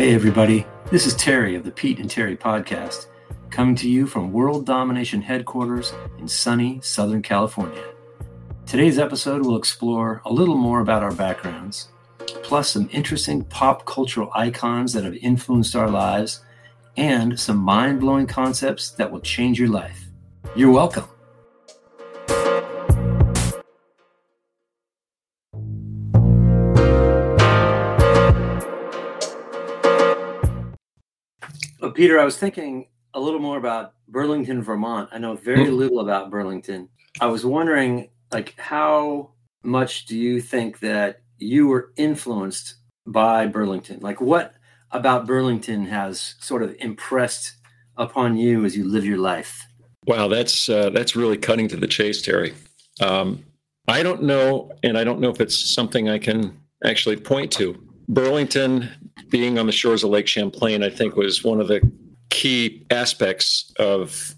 Hey, everybody. This is Terry of the Pete and Terry podcast, coming to you from World Domination headquarters in sunny Southern California. Today's episode will explore a little more about our backgrounds, plus some interesting pop cultural icons that have influenced our lives, and some mind blowing concepts that will change your life. You're welcome. Peter, I was thinking a little more about Burlington, Vermont. I know very Hmm. little about Burlington. I was wondering, like, how much do you think that you were influenced by Burlington? Like, what about Burlington has sort of impressed upon you as you live your life? Wow, that's uh, that's really cutting to the chase, Terry. Um, I don't know, and I don't know if it's something I can actually point to. Burlington, being on the shores of Lake Champlain, I think was one of the key aspects of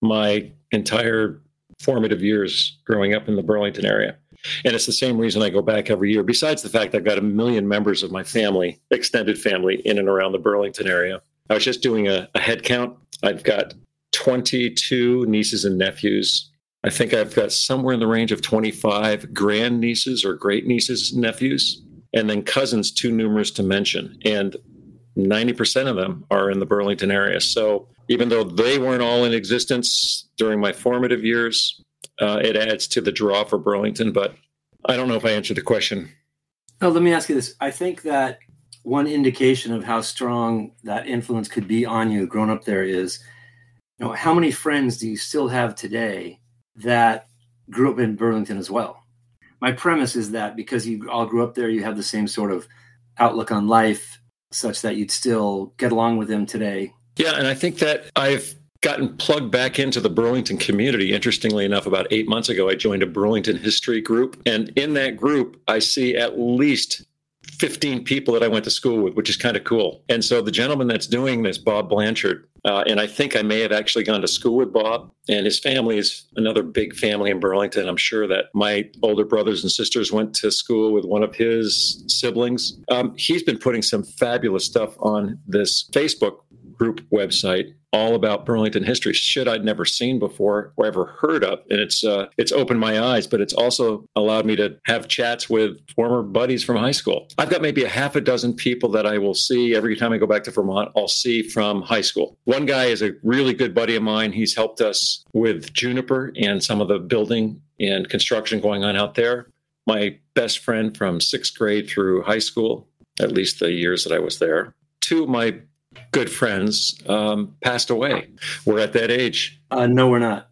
my entire formative years growing up in the Burlington area. And it's the same reason I go back every year, besides the fact I've got a million members of my family, extended family, in and around the Burlington area. I was just doing a, a head count. I've got 22 nieces and nephews. I think I've got somewhere in the range of 25 grand nieces or great nieces and nephews, and then cousins too numerous to mention. And 90% of them are in the Burlington area. So even though they weren't all in existence during my formative years, uh, it adds to the draw for Burlington. But I don't know if I answered the question. No, let me ask you this. I think that one indication of how strong that influence could be on you growing up there is, you know, how many friends do you still have today that grew up in Burlington as well? My premise is that because you all grew up there, you have the same sort of outlook on life, such that you'd still get along with them today. Yeah, and I think that I've gotten plugged back into the Burlington community. Interestingly enough, about eight months ago, I joined a Burlington history group. And in that group, I see at least 15 people that I went to school with, which is kind of cool. And so the gentleman that's doing this, Bob Blanchard, uh, and I think I may have actually gone to school with Bob, and his family is another big family in Burlington. I'm sure that my older brothers and sisters went to school with one of his siblings. Um, he's been putting some fabulous stuff on this Facebook group website all about Burlington history, shit I'd never seen before or ever heard of. And it's uh, it's opened my eyes, but it's also allowed me to have chats with former buddies from high school. I've got maybe a half a dozen people that I will see every time I go back to Vermont. I'll see from high school. One guy is a really good buddy of mine. He's helped us with Juniper and some of the building and construction going on out there. My best friend from sixth grade through high school, at least the years that I was there. Two of my good friends um, passed away. We're at that age. Uh, no, we're not.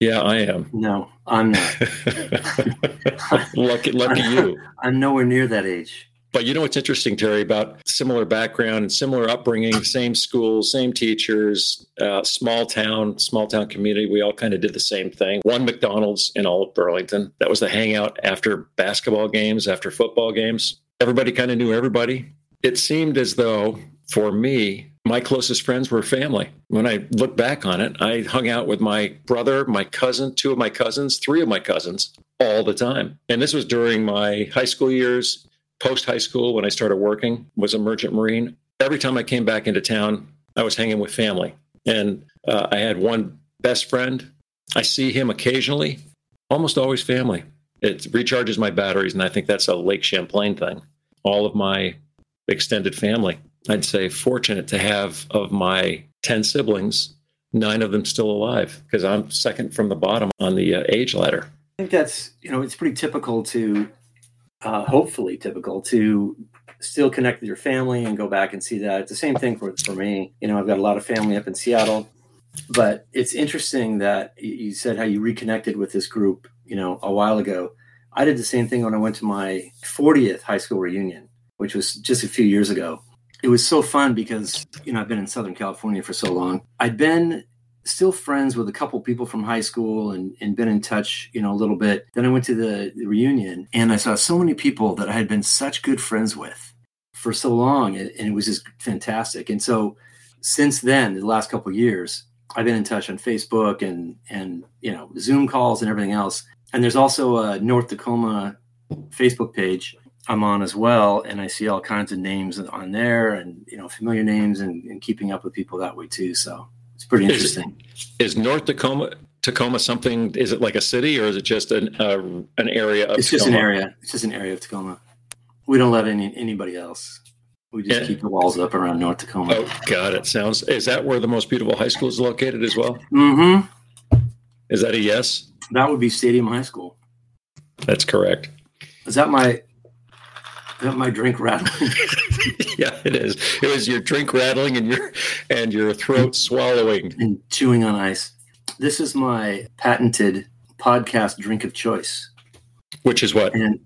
Yeah, I am. No, I'm not. lucky, lucky you. I'm nowhere near that age. But you know what's interesting, Terry, about similar background and similar upbringing, same school, same teachers, uh, small town, small town community. We all kind of did the same thing. One McDonald's in all of Burlington. That was the hangout after basketball games, after football games. Everybody kind of knew everybody. It seemed as though for me, my closest friends were family. When I look back on it, I hung out with my brother, my cousin, two of my cousins, three of my cousins all the time. And this was during my high school years, post high school when I started working, was a merchant marine. Every time I came back into town, I was hanging with family. And uh, I had one best friend. I see him occasionally, almost always family. It recharges my batteries, and I think that's a Lake Champlain thing. All of my extended family I'd say fortunate to have of my 10 siblings, nine of them still alive because I'm second from the bottom on the uh, age ladder. I think that's, you know, it's pretty typical to, uh, hopefully typical to still connect with your family and go back and see that. It's the same thing for, for me. You know, I've got a lot of family up in Seattle, but it's interesting that you- you said how you reconnected with this group, you know, a while ago. I did the same thing when I went to my 40th high school reunion, which was just a few years ago. It was so fun because, you know, I've been in Southern California for so long. I'd been still friends with a couple people from high school and, and been in touch, you know, a little bit. Then I went to the, reunion and I saw so many people that I had been such good friends with for so long. And, and it was just fantastic. And so since then, the last couple years, I've been in touch on Facebook and, and, you know, Zoom calls and everything else. And there's also a North Tacoma Facebook page. I'm on as well, and I see all kinds of names on there, and you know, familiar names, and, and keeping up with people that way too. So it's pretty interesting. Is, is North Tacoma Tacoma something? Is it like a city, or is it just an uh, an area of? It's Tacoma? just an area. It's just an area of Tacoma. We don't let any anybody else. We just Yeah. keep the walls up around North Tacoma. Oh, God! It sounds. Is that where the most beautiful high school is located as well? Mm-hmm. Is that a yes? That would be Stadium High School. That's correct. Is that my? That my drink rattling? yeah, it is. It was your drink rattling and your and your throat swallowing. and chewing on ice. This is my patented podcast drink of choice. Which is what? And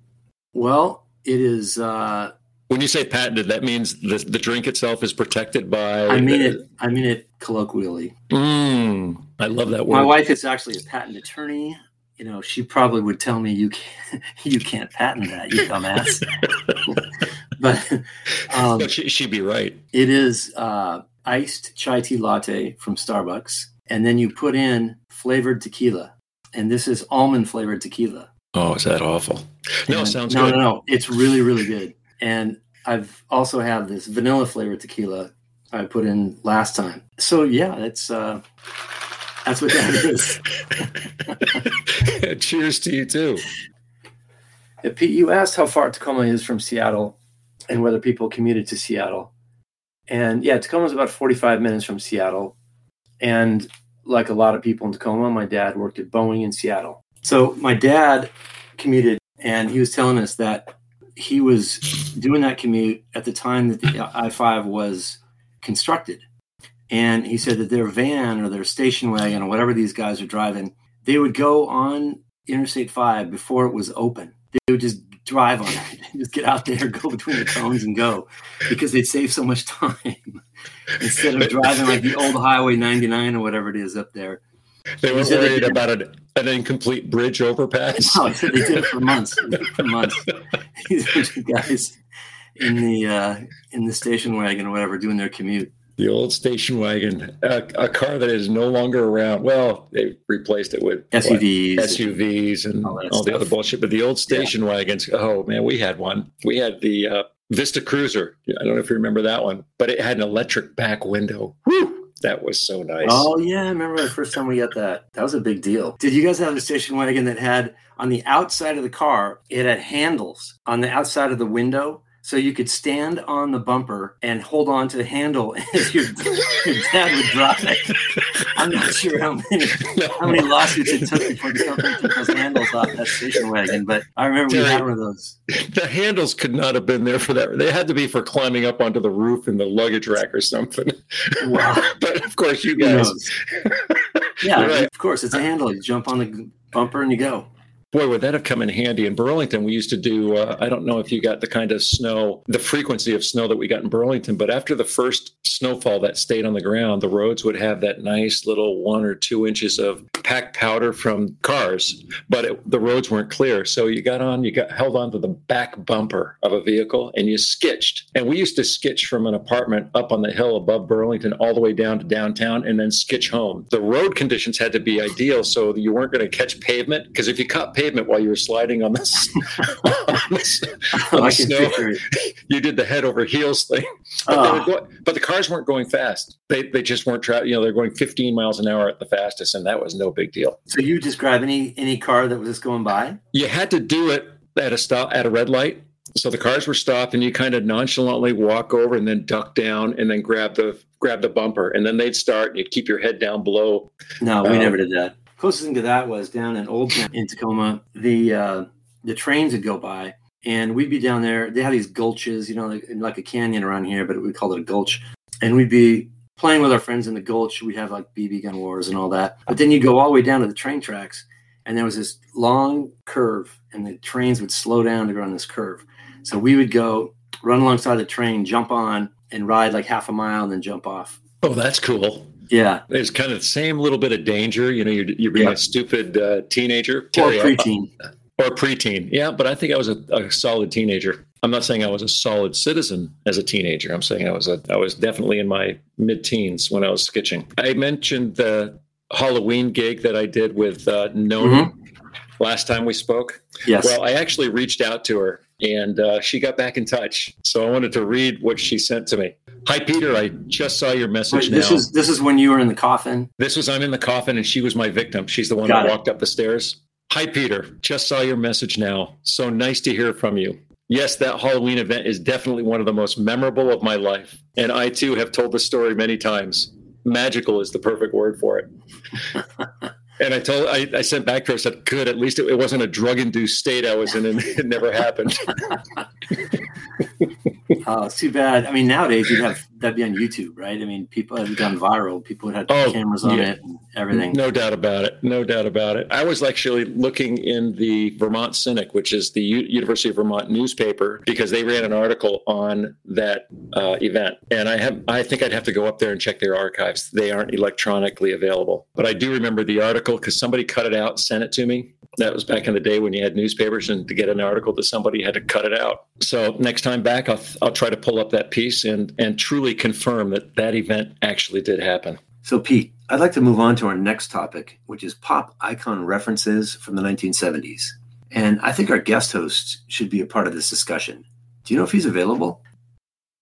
well, it is uh When you say patented, that means the the drink itself is protected by. I mean it I mean it colloquially. Mm, I love that word. My wife is actually a patent attorney. You know, she probably would tell me you can't you can't patent that, you dumbass. but um, she, she'd be right. it is uh iced chai tea latte from Starbucks. And then you put in flavored tequila. And this is almond flavored tequila. Oh, is that awful? No, And- sounds no, good. No, no, It's really, really good. And I've also have this vanilla flavored tequila I put in last time. So yeah, it's. uh that's what that is. Cheers to you too. Yeah, Pete, you asked how far Tacoma is from Seattle and whether people commuted to Seattle. And yeah, Tacoma is about 45 minutes from Seattle. And like a lot of people in Tacoma, my dad worked at Boeing in Seattle. So my dad commuted and he was telling us that he was doing that commute at the time that the I 5 was constructed. And he said that their van or their station wagon or whatever these guys are driving, they would go on Interstate 5 before it was open. They would just drive on it, just get out there, go between the cones and go because they'd save so much time instead of driving like the old Highway 99 or whatever it is up there. They were said they worried about an, an incomplete bridge overpass. No, said they did it for months. It for months. These guys in the uh, in the station wagon or whatever doing their commute. The old station wagon, a, a car that is no longer around. Well, they replaced it with what, SUVs. SUVs and All all, the other bullshit. But the old station wagons, oh man, we had one. We had the uh, Vista Cruiser. I don't know if you remember that one, but it had an electric back window. Whew, that was so nice. Oh yeah, I remember the first time we got that. That was a big deal. Did you guys have a station wagon that had on the outside of the car, it had handles on the outside of the window? So you could stand on the bumper and hold on to the handle as your, your dad would drive it. I'm not sure how many how many lawsuits it took before the company took those handles off that station wagon, but I remember we had one of those. the handles could not have been there for that. They had to be for climbing up onto the roof in the luggage rack or something. Wow. but of course, you guys. Yeah, right. of course, it's a handle. You jump on the bumper and you go. Boy, would that have come in handy. In Burlington, we used to do, uh, I don't know if you got the kind of snow, the frequency of snow that we got in Burlington, but after the first snowfall that stayed on the ground, the roads would have that nice little one or two inches of packed powder from cars, but it, the roads weren't clear. So you got on, you got held onto the back bumper of a vehicle and you skitched. And we used to skitch from an apartment up on the hill above Burlington all the way down to downtown and then skitch home. The road conditions had to be ideal so you weren't going to catch pavement because if you caught pavement while you were sliding on this, on this on I the can snow, picture it. you did the head over heels thing. But, they Oh. were go- but the cars weren't going fast. They, they just weren't tra- you know they're going 15 miles an hour at the fastest, and that was no big deal. So you describe any any car that was just going by? You had to do it at a stop at a red light. So the cars were stopped, and you kind of nonchalantly walk over and then duck down and then grab the grab the bumper, and then they'd start. And you'd keep your head down below. No, we Um, never did that. Closest thing to that was down in Old Town in Tacoma. The uh, the trains would go by, and we'd be down there. They had these gulches, you know, like, like a canyon around here, but we called it a gulch. And we'd be playing with our friends in the gulch. We'd have like BB gun wars and all that. But then you go all the way down to the train tracks, and there was this long curve, and the trains would slow down to go on this curve. So we would go run alongside the train, jump on, and ride like half a mile, and then jump off. Oh, that's cool. Yeah, It's kind of the same little bit of danger. You know, you're, you're being Yeah. a stupid uh, teenager. or you, preteen. or preteen. Yeah, but I think I was a, a solid teenager. I'm not saying I was a solid citizen as a teenager. I'm saying I was a I was definitely in my mid-teens when I was skitching. I mentioned the Halloween gig that I did with uh, Noni last time we spoke. Yes. Well, I actually reached out to her and uh, she got back in touch. So I wanted to read what she sent to me. Hi, Peter. I just saw your message Wait, this now. is this is when you were in the coffin. This was I'm in the coffin, and she was my victim. She's the one Got that it. walked up the stairs. Hi, Peter. Just saw your message now. So nice to hear from you. Yes, that Halloween event is definitely one of the most memorable of my life, and I too have told the story many times. Magical is the perfect word for it. and I told, I, I sent back to her. I said, "Good. At least it, it wasn't a drug-induced state I was in, and it never happened." Oh, it's too bad. I mean, nowadays you'd have that'd be on YouTube, right? I mean, people have gone viral. People would have Oh, cameras on yeah. it and everything. No doubt about it. No doubt about it. I was actually looking in the Vermont Cynic, which is the U- University of Vermont newspaper, because they ran an article on that uh, event, and I have I think I'd have to go up there and check their archives. They aren't electronically available, but I do remember the article because somebody cut it out, and sent it to me. That was back in the day when you had newspapers, and to get an article to somebody you had to cut it out. So next time back, I'll I'll try to pull up that piece and and truly confirm that that event actually did happen. So, Pete, I'd like to move on to our next topic, which is pop icon references from the 1970s. And I think our guest host should be a part of this discussion. Do you know if he's available?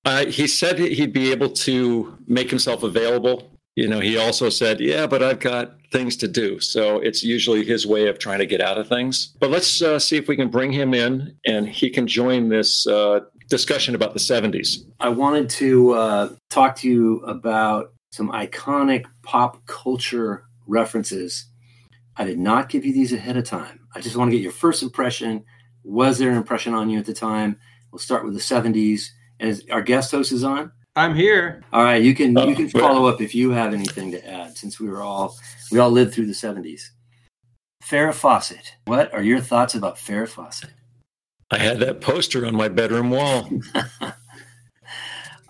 Uh, he said he'd be able to make himself available. You know, he also said, "Yeah, but I've got things to do." So it's usually his way of trying to get out of things. But let's uh, see if we can bring him in, and he can join this uh, discussion about the '70s. I wanted to uh, talk to you about some iconic pop culture references. I did not give you these ahead of time. I just want to get your first impression. Was there an impression on you at the time? We'll start with the 70s. And our guest host is on. I'm here. All right, you can Oh, you can oh, well- follow up if you have anything to add, since we were all we all lived through the 70s. Farrah Fawcett. What are your thoughts about Farrah Fawcett? I had that poster on my bedroom wall.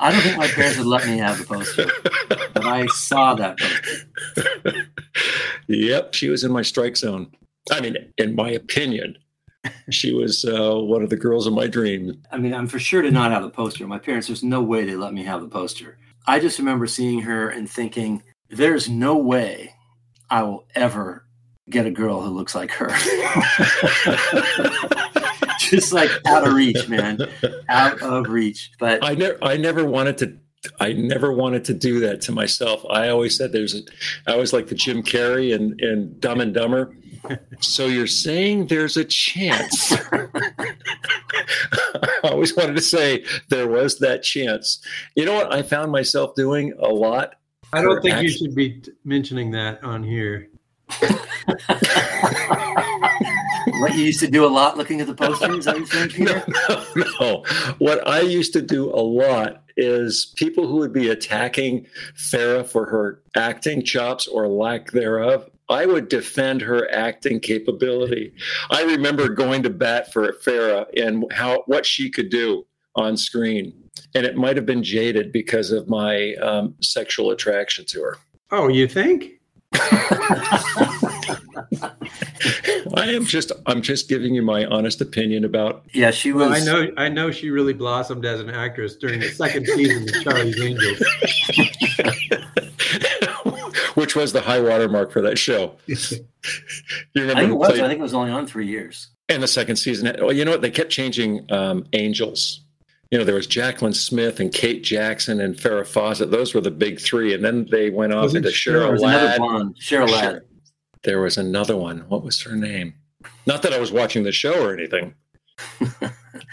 I don't think my parents would let me have the poster, but I saw that poster. yep, she was in my strike zone. I mean, in my opinion, she was uh, one of the girls of my dreams. I mean, I'm for sure did not have the poster. My parents, there's no way they let me have the poster. I just remember seeing her and thinking, there's no way I will ever get a girl who looks like her. just like out of reach, man. Out of reach. But I never, I never wanted to. I never wanted to do that to myself. I always said there's a. I was like the Jim Carrey and and Dumb and Dumber. So you're saying there's a chance? I always wanted to say there was that chance. You know what? I found myself doing a lot. I don't think you should be t- mentioning that on here. what you used to do a lot looking at the poster, is that you're saying, Peter? No, no, no. What I used to do a lot is people who would be attacking Farrah for her acting chops or lack thereof. I would defend her acting capability. I remember going to bat for Farrah and how what she could do on screen, and it might have been jaded because of my um, sexual attraction to her. Oh, you think? I am just I'm just giving you my honest opinion about Yeah, she was. Well, I know. I know she really blossomed as an actress during the second season of Charlie's Angels. which was the high water mark for that show. You I think it was. I think it was only on three years. and the second season. Well, you know what? They kept changing um, angels. You know, there was Jaclyn Smith and Kate Jackson and Farrah Fawcett. Those were the big three, and then they went off Wasn't into Cheryl- There Cheryl was another Ladd. Cheryl Ladd. There was another one. What was her name? Not that I was watching the show or anything.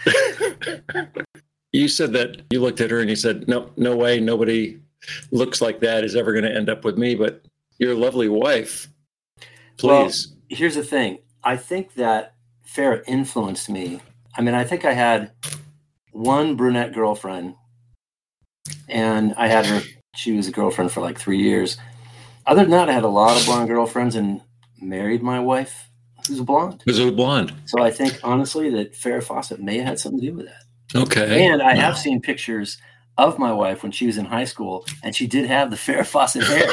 you said that you looked at her and you said, "No, no way, nobody looks like that is ever going to end up with me." But your lovely wife, Well, please. Here's the thing. I think that Farrah influenced me. I mean, I think I had one brunette girlfriend, and I had her. She was a girlfriend for like three years. Other than that, I had a lot of blonde girlfriends and married my wife, who's a blonde. was it blonde? So I think honestly that Farrah Fawcett may have had something to do with that. Okay. And I have seen pictures of my wife when she was in high school, and she did have the Farrah Fawcett hair.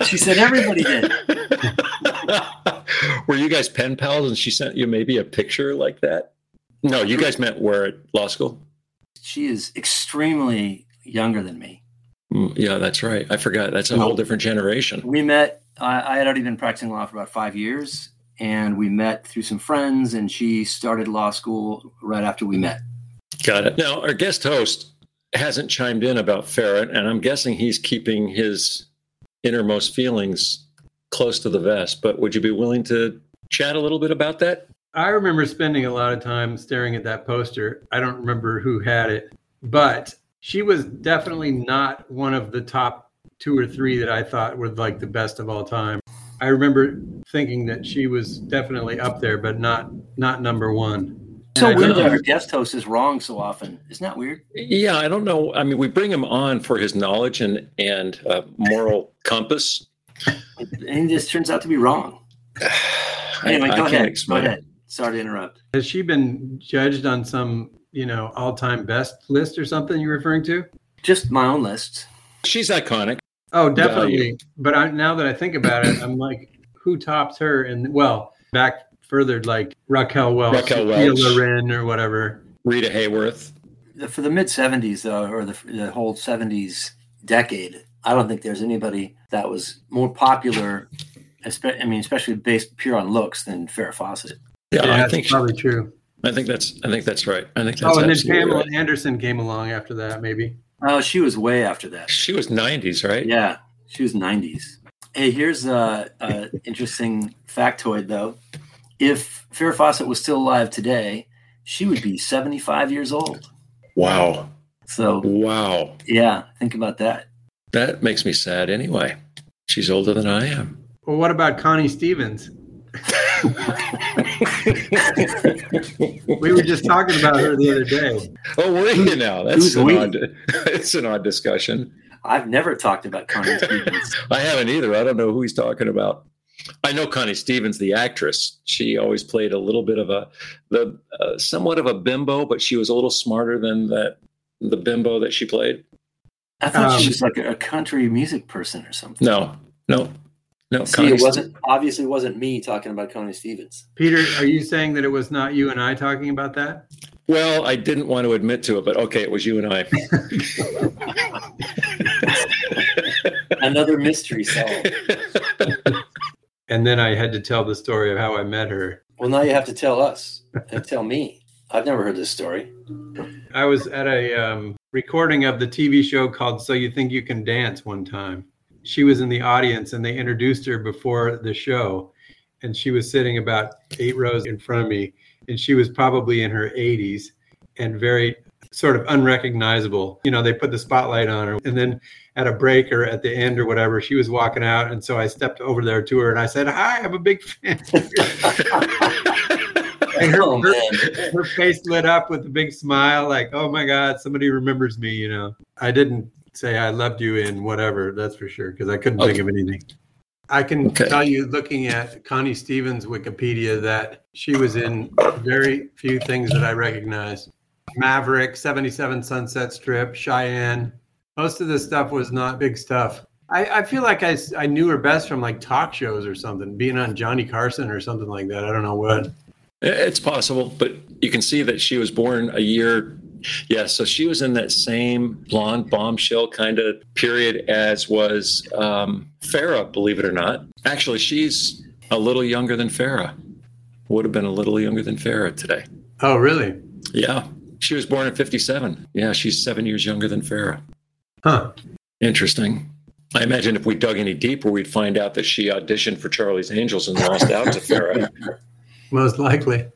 she said everybody did. Were you guys pen pals and she sent you maybe a picture like that? No, you guys met where at law school? She is extremely younger than me. Mm, Yeah, that's right. I forgot. That's a whole different generation. We met. I, I had already been practicing law for about five years, and we met through some friends, and she started law school right after we met. Got it. Now, our guest host hasn't chimed in about Farrah, and I'm guessing he's keeping his innermost feelings close to the vest. But would you be willing to chat a little bit about that? I remember spending a lot of time staring at that poster. I don't remember who had it, but she was definitely not one of the top two or three that I thought were like the best of all time. I remember thinking that she was definitely up there, but not not number one. So And I weird don't- that our guest host is wrong so often. Isn't that weird? Yeah, I don't know. I mean, we bring him on for his knowledge and and uh, moral compass. And he just turns out to be wrong. Anyway, I go can't ahead. Go explain it. ahead. Sorry to interrupt. Has she been judged on some, you know, all-time best list or something you're referring to? Just my own list. She's iconic. Oh, definitely. Value. But I, now that I think about it, I'm like, who tops her? And well, back further, like Raquel Welch, Raquel Sophia Welch. Loren, or whatever. Rita Hayworth. For the mid 70s, though, or the, the whole 70s decade, I don't think there's anybody that was more popular, I mean, especially based pure on looks, than Farrah Fawcett. Yeah, I that's think probably true. I think that's I think that's right. I think that's Oh, and then absolutely Pamela right. Anderson came along after that, maybe. Oh, she was way after that. She was 90s, right? Yeah, she was 90s. Hey, here's a, a interesting factoid, though. If Farrah Fawcett was still alive today, she would be 75 years old. Wow. So, Wow. yeah, think about that. That makes me sad anyway. She's older than I am. Well, what about Connie Stevens? We were just talking about her the other day. oh, were you now? That's an we? odd. It's an odd discussion. I've never talked about Connie Stevens. I haven't either. I don't know who he's talking about. I know Connie Stevens, the actress. She always played a little bit of a, the uh, somewhat of a bimbo, but she was a little smarter than that the bimbo that she played. I thought she Um, was like a country music person or something. No, no, no. See, Connie it wasn't obviously it wasn't me talking about Connie Stevens. Peter, are you saying that it was not you and I talking about that? Well, I didn't want to admit to it, but okay, it was you and I. Another mystery solved. And then I had to tell the story of how I met her. Well, now you have to tell us and tell me. I've never heard this story. I was at a um, recording of the TV show called So You Think You Can Dance one time. She was in the audience and they introduced her before the show. And she was sitting about eight rows in front of me. And she was probably in her 80s and very sort of unrecognizable. You know, they put the spotlight on her. And then at a break or at the end or whatever, she was walking out. And so I stepped over there to her and I said, Hi, I'm a big fan. And her- oh man. her face lit up with a big smile, like, oh my God, somebody remembers me, you know. I didn't say I loved you in whatever, that's for sure, because I couldn't think of anything. I can Okay. tell you, looking at Connie Stevens' Wikipedia, that she was in very few things that I recognize. Maverick, 77 Sunset Strip, Cheyenne. Most of this stuff was not big stuff. I, I feel like I, I knew her best from like talk shows or something, being on Johnny Carson or something like that. I don't know what. It's possible, but you can see that she was born a year. Yeah, so she was in that same blonde bombshell kind of period as was um, Farrah, believe it or not. Actually, she's a little younger than Farrah. Would have been a little younger than Farrah today. Oh, really? Yeah, she was born in 57. Yeah, she's seven years younger than Farrah. Huh. Interesting. I imagine if we dug any deeper, we'd find out that she auditioned for Charlie's Angels and lost out to Farrah. Most likely.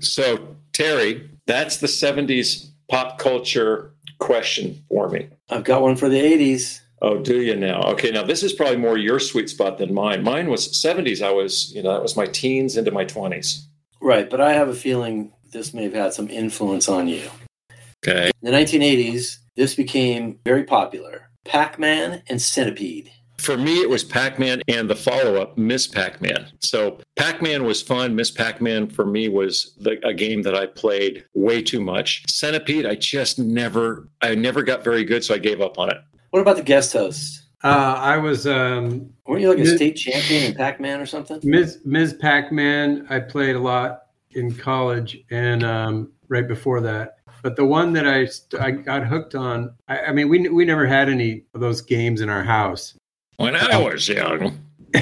So, Terry, that's the 70s pop culture question for me. I've got one for the 80s. Oh, do you now? Okay, now this is probably more your sweet spot than mine. Mine was 70s. I was, you know, that was my teens into my 20s. Right, but I have a feeling this may have had some influence on you. Okay. In the 1980s, this became very popular. Pac-Man and Centipede. For me, it was Pac Man and the follow up, Miss Pac Man. So, Pac Man was fun. Miss Pac Man for me was the, a game that I played way too much. Centipede, I just never, I never got very good, so I gave up on it. What about the guest host? Uh, I was um, Weren't you like a Ms. state champion in Pac-Man or something? Ms. Ms. Pac-Man. I played a lot in college and um, right before that. But the one that I st- I got hooked on. I, I mean, we we never had any of those games in our house. When I was young,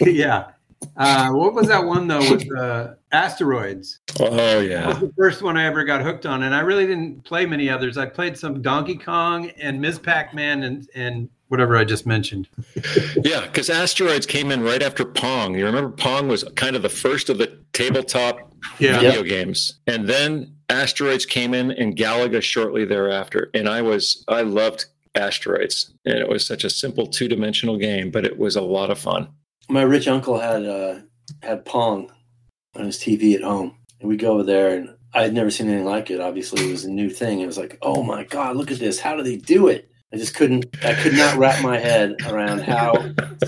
yeah. Uh, what was that one though with uh, asteroids? Oh That yeah. was the first one I ever got hooked on, and I really didn't play many others. I played some Donkey Kong and Ms. Pac-Man and and whatever I just mentioned. Yeah, because asteroids came in right after Pong. You remember Pong was kind of the first of the tabletop Yeah. video games, and then asteroids came in and Galaga shortly thereafter. And I was I loved asteroids, and it was such a simple two dimensional game, but it was a lot of fun. My rich uncle had uh, had Pong on his TV at home, and we go over there, and I had never seen anything like it. Obviously, it was a new thing. It was like, oh my god, look at this! How do they do it? I just couldn't. I could not wrap my head around how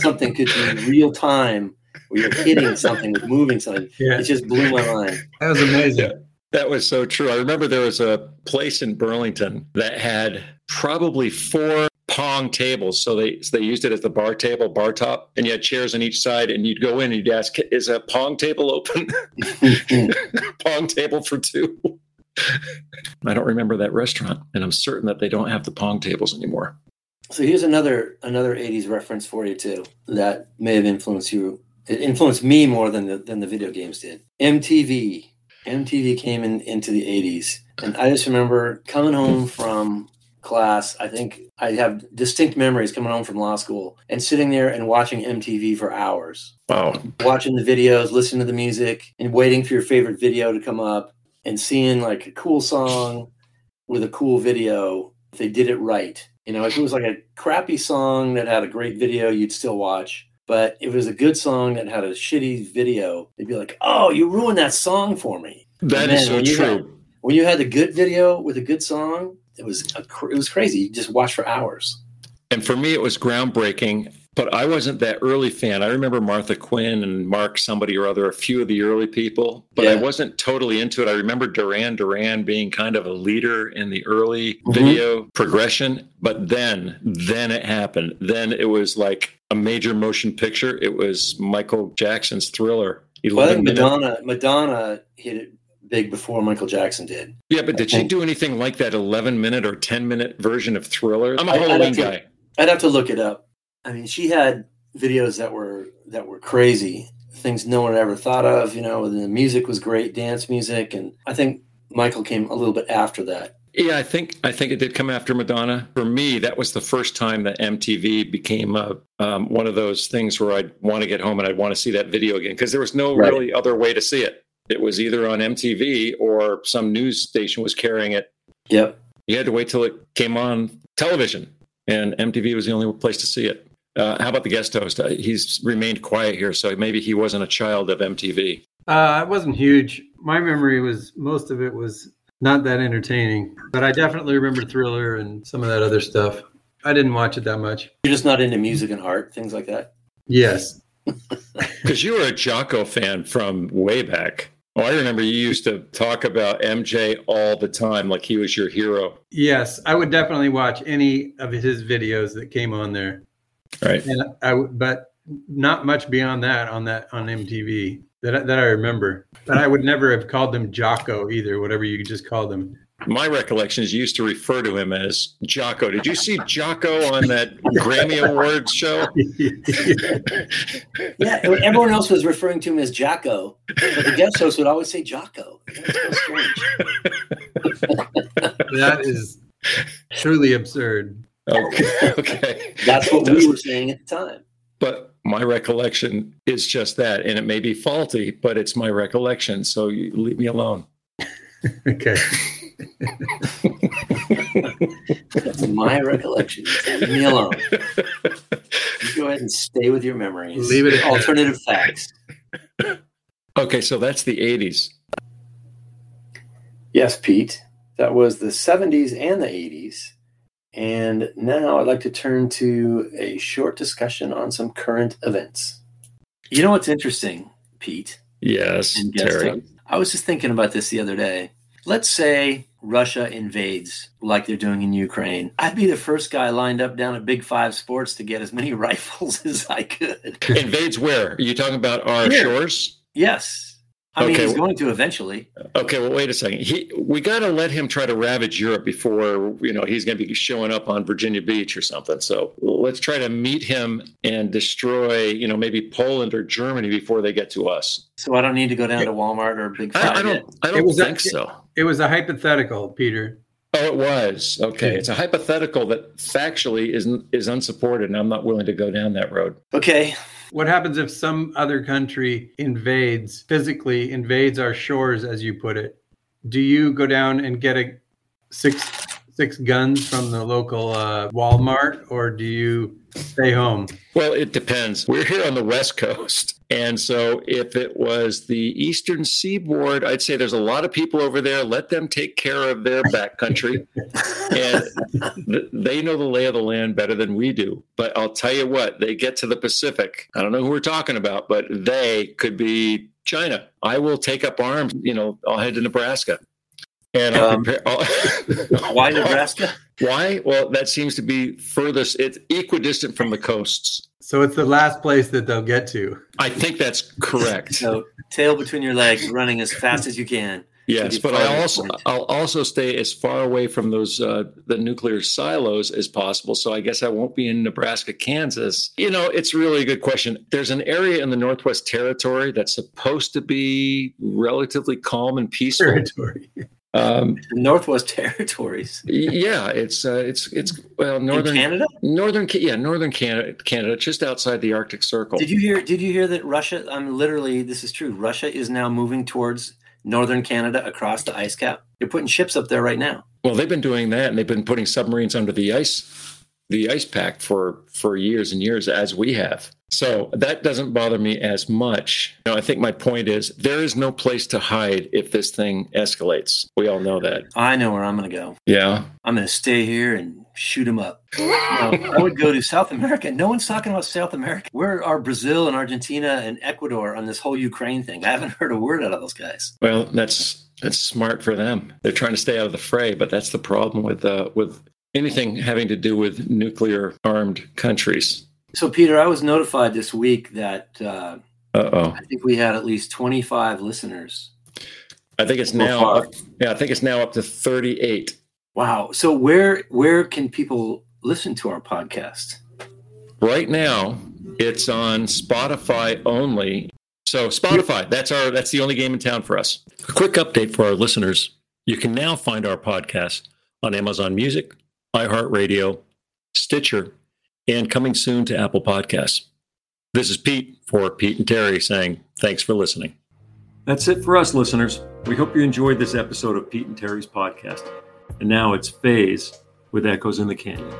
something could be real time, where you're hitting something, with moving something. Yeah, It just blew my mind. that was amazing. That was so true. I remember there was a place in Burlington that had probably four pong tables. So they so they used it as the bar table, bar top, and you had chairs on each side. And you'd go in and you'd ask, "Is a pong table open? pong table for two? I don't remember that restaurant, and I'm certain that they don't have the pong tables anymore. So here's another another '80s reference for you too that may have influenced you. It influenced me more than the than the video games did. MTV. MTV came in into the '80s, and I just remember coming home from class. I think I have distinct memories coming home from law school and sitting there and watching MTV for hours, Wow. watching the videos, listening to the music, and waiting for your favorite video to come up, and seeing like a cool song with a cool video. If they did it right, you know, if it was like a crappy song that had a great video, you'd still watch. But if it was a good song that had a shitty video, they'd be like, "Oh, you ruined that song for me." That is so true. had- When you had the good video with a good song, it was a, it was crazy. You just watch for hours. And for me, it was groundbreaking, but I wasn't that early fan. I remember Martha Quinn and Mark, somebody or other, a few of the early people, but I wasn't totally into it. I remember Duran Duran being kind of a leader in the early Mhm. video progression, but then, then it happened. Then it was like a major motion picture. It was Michael Jackson's Thriller. Well, I 11 think Madonna Madonna hit it big before Michael Jackson did. Yeah, but did she do anything like that 11 minute or 10 minute version of Thriller? I'm a Halloween guy. I'd have to look it up. I mean, she had videos that were that were crazy, things no one had ever thought of. You know, the music was great, dance music, and I think Michael came a little bit after that. Yeah, I think I think it did come after Madonna. For me, that was the first time that MTV became a, um, one of those things where I'd want to get home and I'd want to see that video again because there was no Right. really other way to see it. It was either on MTV or some news station was carrying it. Yep. You had to wait till it came on television, and MTV was the only place to see it. Uh, how about the guest host? Uh, he's remained quiet here, so maybe he wasn't a child of MTV. Uh, it wasn't huge. My memory was most of it was not that entertaining, but I definitely remember Thriller and some of that other stuff. I didn't watch it that much. You're just not into music and art, things like that. Yes, Because you were a Jocko fan from way back. Oh, I remember you used to talk about MJ all the time, like he was your hero. yes, I would definitely watch any of his videos that came on there, Right. and I but not much beyond that on that on MTV that I- that I remember. But I would never have called them Jocko either, whatever you just call them. My recollection is you used to refer to him as Jocko. Did you see Jocko on that Grammy Awards show? Yeah, everyone else was referring to him as Jocko, but the guest host would always say Jocko. That's so strange. that is truly absurd. Okay. okay. That's what we were saying at the time. But my recollection is just that. And it may be faulty, but it's my recollection. So you leave me alone. Okay. That's my recollection. Leave me alone. You go ahead and stay with your memories. Leave it at. Alternative facts. Okay. So that's the 80s. Yes, Pete. That was the 70s and the 80s. And now I'd like to turn to a short discussion on some current events. You know what's interesting, Pete? Yes, Terry. host? I was just thinking about this the other day. Let's say Russia invades like they're doing in Ukraine. I'd be the first guy lined up down at Big Five Sports to get as many rifles as I could. Invades where? Are you talking about our Here. shores? Yes. I mean, Okay, he's going to eventually. Okay, well, wait a second. He, we got to let him try to ravage Europe before you know he's going to be showing up on Virginia Beach or something. So let's try to meet him and destroy, you know, maybe Poland or Germany before they get to us. So I don't need to go down to Walmart or Big Five. I, I don't. I don't was a- think so. It was a hypothetical, Peter. Oh, it was okay. It's a hypothetical that factually isn't is unsupported, and I'm not willing to go down that road. Okay. What happens if some other country invades, physically invades our shores, as you put it? Do you go down and get a six six guns from the local uh, Walmart, or do you stay home? Well, it depends. We're here on the West Coast. And so if it was the Eastern Seaboard, I'd say there's a lot of people over there. Let them take care of their backcountry. and th- they know the lay of the land better than we do. But I'll tell you what, they get to the Pacific. I don't know who we're talking about, but they could be China. I will take up arms. You know, I'll head to Nebraska. And Um, Why Nebraska? Why? Well, that seems to be furthest. It's equidistant from the coasts. So it's the last place that they'll get to. I think that's correct. So tail between your legs, running as fast as you can. yes, but I also point. I'll also stay as far away from those uh, the nuclear silos as possible. So I guess I won't be in Nebraska, Kansas. You know, it's really a good question. There's an area in the Northwest Territory that's supposed to be relatively calm and peaceful. Territory. Um, Northwest Territories. yeah, it's uh, it's it's well northern In Canada? northern yeah northern Canada Canada just outside the Arctic Circle. Did you hear did you hear that Russia I'm literally this is true. Russia is now moving towards northern Canada across the ice cap. They're putting ships up there right now. Well, they've been doing that, and they've been putting submarines under the ice, the ice pack for for years and years, as we have. So that doesn't bother me as much. You know, I think my point is there is no place to hide if this thing escalates. We all know that. I know where I'm going to go. Yeah. I'm going to stay here and shoot them up. No, I would go to South America. No one's talking about South America. Where are Brazil and Argentina and Ecuador on this whole Ukraine thing? I haven't heard a word out of those guys. Well, that's that's smart for them. They're trying to stay out of the fray, but that's the problem with uh, with anything having to do with nuclear armed countries. So, Peter, I was notified this week that uh, oh. I think we had at least 25 listeners. I think it's now. far. yeah, I think it's now up to thirty eight. Wow. So, where where can people listen to our podcast? Right now, it's on Spotify only. So Spotify, that's our that's the only game in town for us. A quick update for our listeners. You can now find our podcast on Amazon Music, iHeartRadio, Stitcher, and coming soon to Apple Podcasts. This is Pete for Pete and Terry saying thanks for listening. That's it for us, listeners. We hope you enjoyed this episode of Pete and Terry's podcast. And now it's Phase with Echoes in the Canyon.